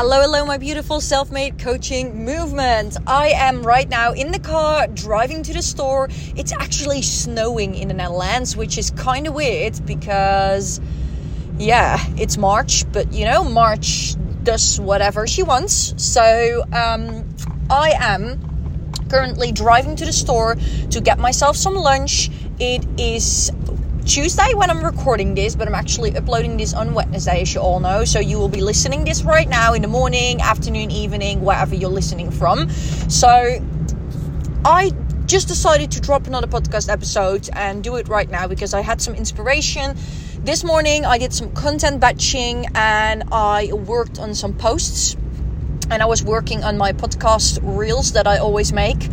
Hello, hello, my beautiful self made coaching movement. I am right now in the car driving to the store. It's actually snowing in the Netherlands, which is kind of weird because, yeah, it's March, but you know, March does whatever she wants. So, um, I am currently driving to the store to get myself some lunch. It is Tuesday when I'm recording this, but I'm actually uploading this on Wednesday, as you all know. So you will be listening this right now in the morning, afternoon, evening, wherever you're listening from. So I just decided to drop another podcast episode and do it right now because I had some inspiration. This morning I did some content batching and I worked on some posts and I was working on my podcast reels that I always make.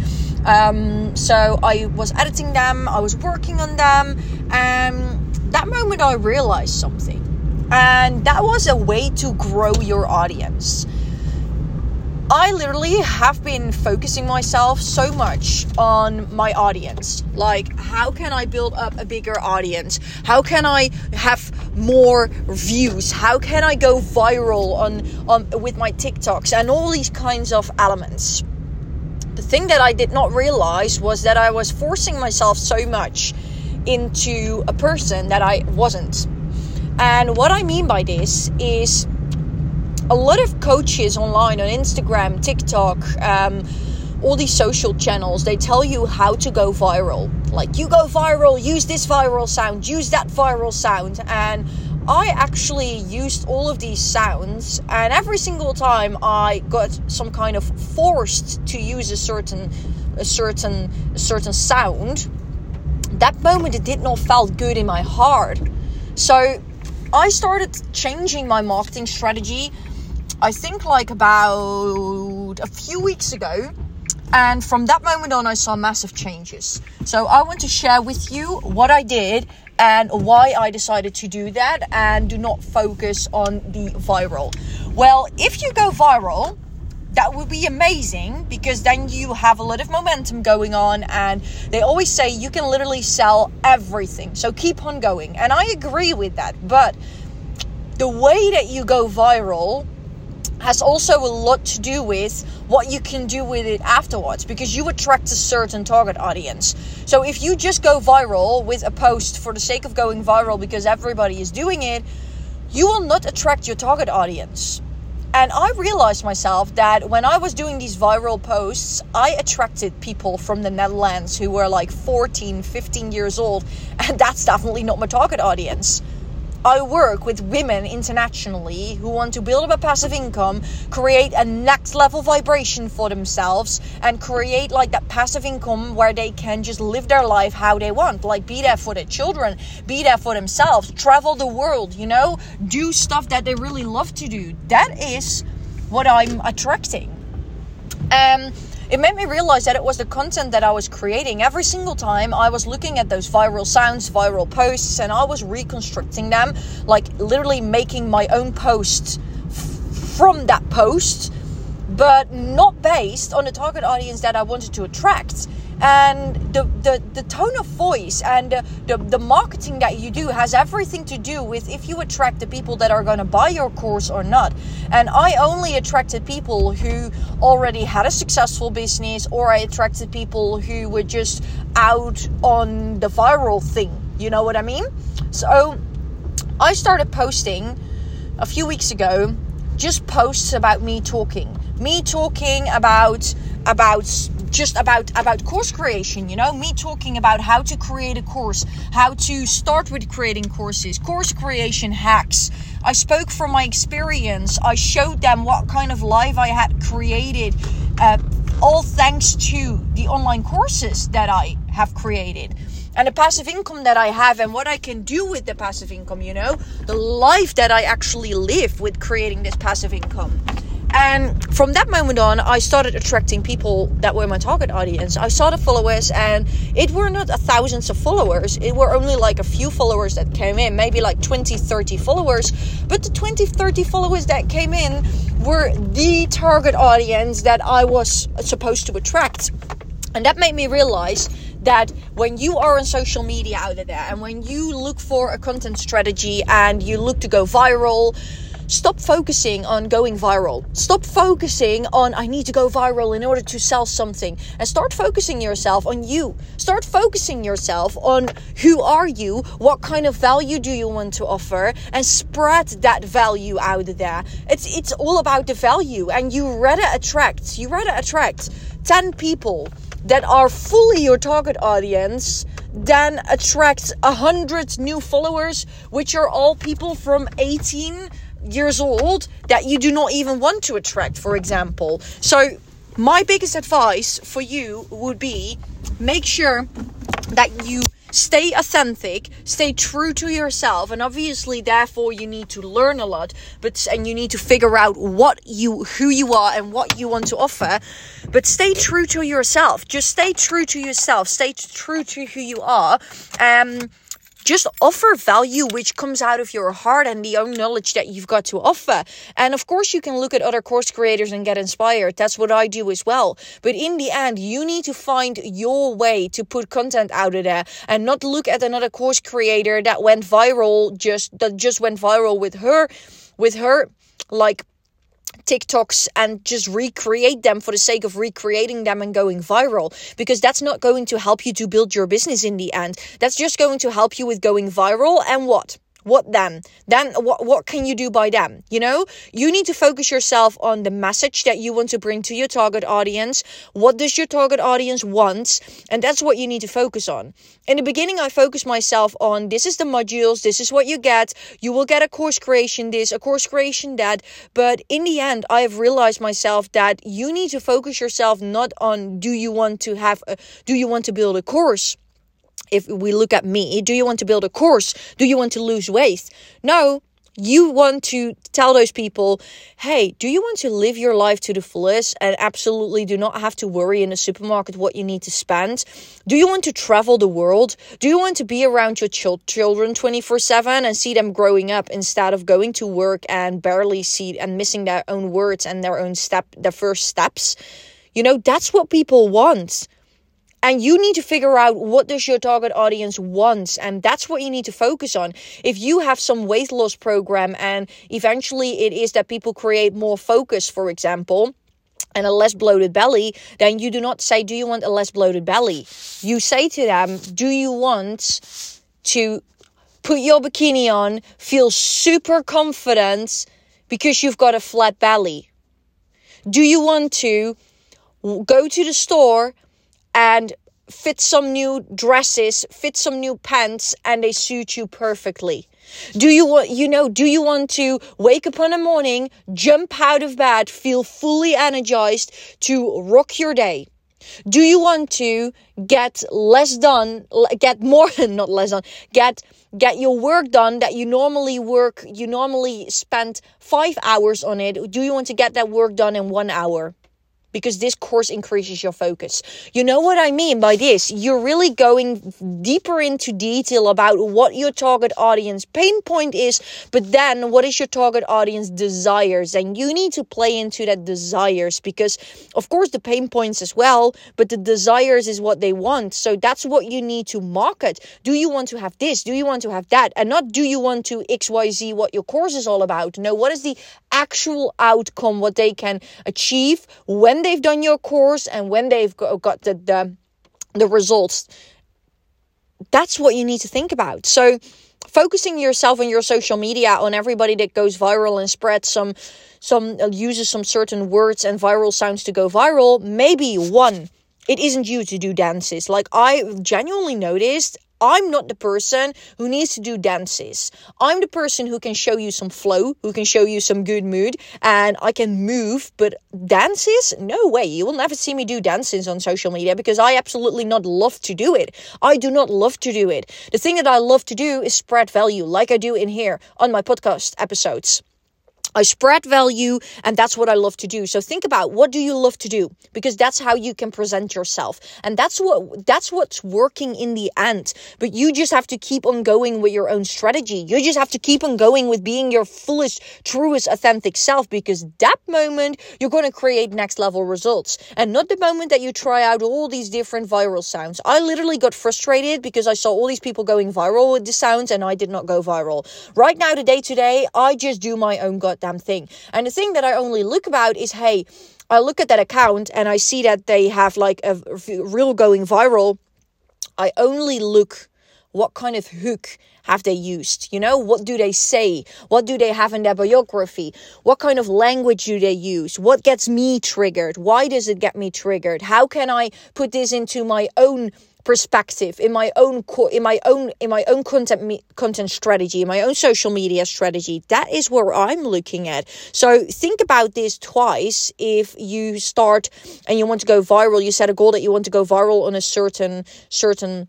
Um, so I was editing them, I was working on them, and that moment I realized something. And that was a way to grow your audience. I literally have been focusing myself so much on my audience. Like, how can I build up a bigger audience? How can I have more views? How can I go viral on, on with my TikToks and all these kinds of elements? Thing that I did not realize was that I was forcing myself so much into a person that I wasn't. And what I mean by this is a lot of coaches online on Instagram, TikTok, um, all these social channels, they tell you how to go viral. Like, you go viral, use this viral sound, use that viral sound. And I actually used all of these sounds, and every single time I got some kind of forced to use a certain, a certain, a certain sound, that moment it did not felt good in my heart. So I started changing my marketing strategy. I think like about a few weeks ago. And from that moment on, I saw massive changes. So I want to share with you what I did and why I decided to do that and do not focus on the viral. Well, if you go viral, that would be amazing because then you have a lot of momentum going on and they always say you can literally sell everything so keep on going and i agree with that but the way that you go viral has also a lot to do with what you can do with it afterwards because you attract a certain target audience. So if you just go viral with a post for the sake of going viral because everybody is doing it, you will not attract your target audience. And I realized myself that when I was doing these viral posts, I attracted people from the Netherlands who were like 14, 15 years old, and that's definitely not my target audience. I work with women internationally who want to build up a passive income, create a next level vibration for themselves, and create like that passive income where they can just live their life how they want. Like be there for their children, be there for themselves, travel the world, you know, do stuff that they really love to do. That is what I'm attracting. Um, it made me realize that it was the content that I was creating. Every single time I was looking at those viral sounds, viral posts, and I was reconstructing them, like literally making my own post f- from that post, but not based on the target audience that I wanted to attract and the, the, the tone of voice and the, the, the, marketing that you do has everything to do with if you attract the people that are going to buy your course or not. And i only attracted people who already had a successful business or i attracted people who were just out on the viral thing. You know what i mean? So i started posting a few weeks ago just posts about me talking me talking about about just about about course creation you know? Me talking about how to create a course how to start with creating courses course creation hacks. I spoke from my experience. I showed them what kind of life i had created uh, all thanks to the online courses that i have created and the passive income that I have and what I can do with the passive income, you know, the life that I actually live with creating this passive income. And from that moment on, I started attracting people that were my target audience. I saw the followers, and it were not thousands of followers. It were only like a few followers that came in, maybe like 20, 30 followers. But the 20, 30 followers that came in were the target audience that I was supposed to attract. And that made me realize that when you are on social media out there and when you look for a content strategy and you look to go viral, stop focusing on going viral. Stop focusing on I need to go viral in order to sell something and start focusing yourself on you. Start focusing yourself on who are you? What kind of value do you want to offer and spread that value out there. It's it's all about the value and you rather attract you rather attract 10 people that are fully your target audience then attract a hundred new followers, which are all people from 18 years old that you do not even want to attract, for example. So, my biggest advice for you would be make sure that you stay authentic stay true to yourself and obviously therefore you need to learn a lot but and you need to figure out what you who you are and what you want to offer. But stay true to yourself. Just stay true to yourself. Stay true to who you are. Um just offer value which comes out of your heart and the own knowledge that you've got to offer. And of course, you can look at other course creators and get inspired. That's what I do as well. But in the end, you need to find your way to put content out of there and not look at another course creator that went viral just that just went viral with her with her like TikToks and just recreate them for the sake of recreating them and going viral because that's not going to help you to build your business in the end. That's just going to help you with going viral and what? What then then what what can you do by them you know? You need to focus yourself on the message that you want to bring to your target audience. What does your target audience want? And that's what you need to focus on. In the beginning i focused myself on this is the modules this is what you get. You will get a course creation this a course creation that. But in the end i have realized myself that you need to focus yourself not on do you want to have a, do you want to build a course if we look at me, do you want to build a course? Do you want to lose weight? No, you want to tell those people, hey, do you want to live your life to the fullest and absolutely do not have to worry in a supermarket what you need to spend? Do you want to travel the world? Do you want to be around your ch- children 24 7 and see them growing up instead of going to work and barely see and missing their own words and their own step, their first steps? You know, that's what people want and you need to figure out what does your target audience wants and that's what you need to focus on if you have some weight loss program and eventually it is that people create more focus for example and a less bloated belly, then you do not say, Do you want a less bloated belly? You say to them, Do you want to put your bikini on, feel super confident because you've got a flat belly? Do you want to go to the store and fit some new dresses, fit some new pants, and they suit you perfectly. Do you want, you know, do you want to wake up in the morning, jump out of bed, feel fully energized to rock your day? Do you want to get less done, get more, not less done, get, get your work done that you normally work, you normally spend five hours on it? Do you want to get that work done in one hour? Because this course increases your focus. You know what I mean by this? You're really going deeper into detail about what your target audience pain point is, but then what is your target audience desires? And you need to play into that desires because, of course, the pain points as well, but the desires is what they want. So that's what you need to market. Do you want to have this? Do you want to have that? And not do you want to XYZ what your course is all about? No, what is the actual outcome, what they can achieve when they've done your course and when they've got the, the, the results, that's what you need to think about. So, focusing yourself on your social media on everybody that goes viral and spreads some some uh, uses some certain words and viral sounds to go viral maybe one it isn't you to do dances like i genuinely noticed I'm not the person who needs to do dances. I'm the person who can show you some flow, who can show you some good mood, and I can move. But dances? No way. You will never see me do dances on social media because I absolutely not love to do it. I do not love to do it. The thing that I love to do is spread value, like I do in here on my podcast episodes. I spread value and that's what I love to do. So think about what do you love to do because that's how you can present yourself. And that's what that's what's working in the end. But you just have to keep on going with your own strategy. You just have to keep on going with being your fullest, truest, authentic self because that moment you're going to create next level results and not the moment that you try out all these different viral sounds. I literally got frustrated because I saw all these people going viral with the sounds and I did not go viral. Right now, the day to day, I just do my own goddamn goddamn thing. And the thing that I only look about is, hey, I look at that account and I see that they have like a reel going viral. I only look what kind of hook have they used? You know, what do they say? What do they have in their biography? What kind of language do they use? What gets me triggered? Why does it get me triggered? How can I put this into my own perspective in my own in my own in my own content content strategy in my own social media strategy that is where i'm looking at. So think about this twice. If you start and you want to go viral you set a goal that you want to go viral on a certain certain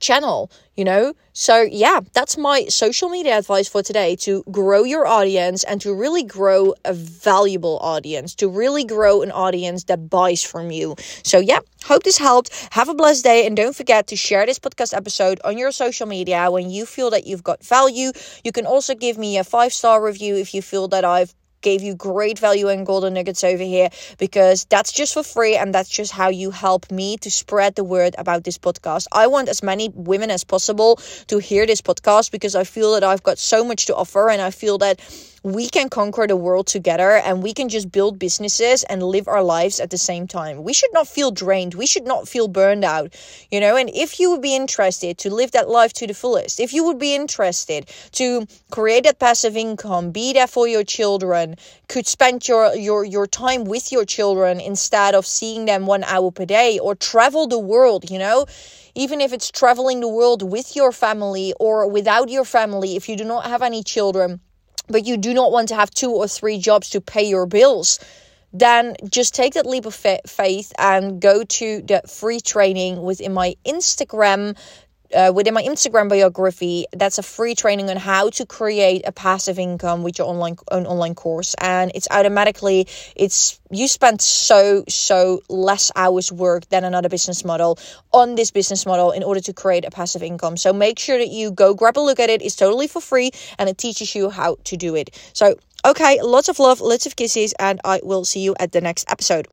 channel, you know? So, yeah, that's my social media advice for today to grow your audience and to really grow a valuable audience, to really grow an audience that buys from you. So, yeah, hope this helped. Have a blessed day and don't forget to share this podcast episode on your social media when you feel that you've got value. You can also give me a five star review if you feel that I've gave you great value and golden nuggets over here because that's just for free and that's just how you help me to spread the word about this podcast. I want as many women as possible to hear this podcast because I feel that I've got so much to offer and I feel that we can conquer the world together and we can just build businesses and live our lives at the same time. We should not feel drained. We should not feel burned out, you know. And if you would be interested to live that life to the fullest, if you would be interested to create that passive income, be there for your children, could spend your your your time with your children instead of seeing them one hour per day or travel the world, you know even if it's traveling the world with your family or without your family, if you do not have any children, but you do not want to have two or three jobs to pay your bills, then just take that leap of faith and go to the free training within my Instagram uh, within my Instagram biography, that's a free training on how to create a passive income with your online own online course, and it's automatically it's you spend so so less hours work than another business model on this business model in order to create a passive income. So make sure that you go grab a look at it. It's totally for free, and it teaches you how to do it. So okay, lots of love, lots of kisses, and I will see you at the next episode.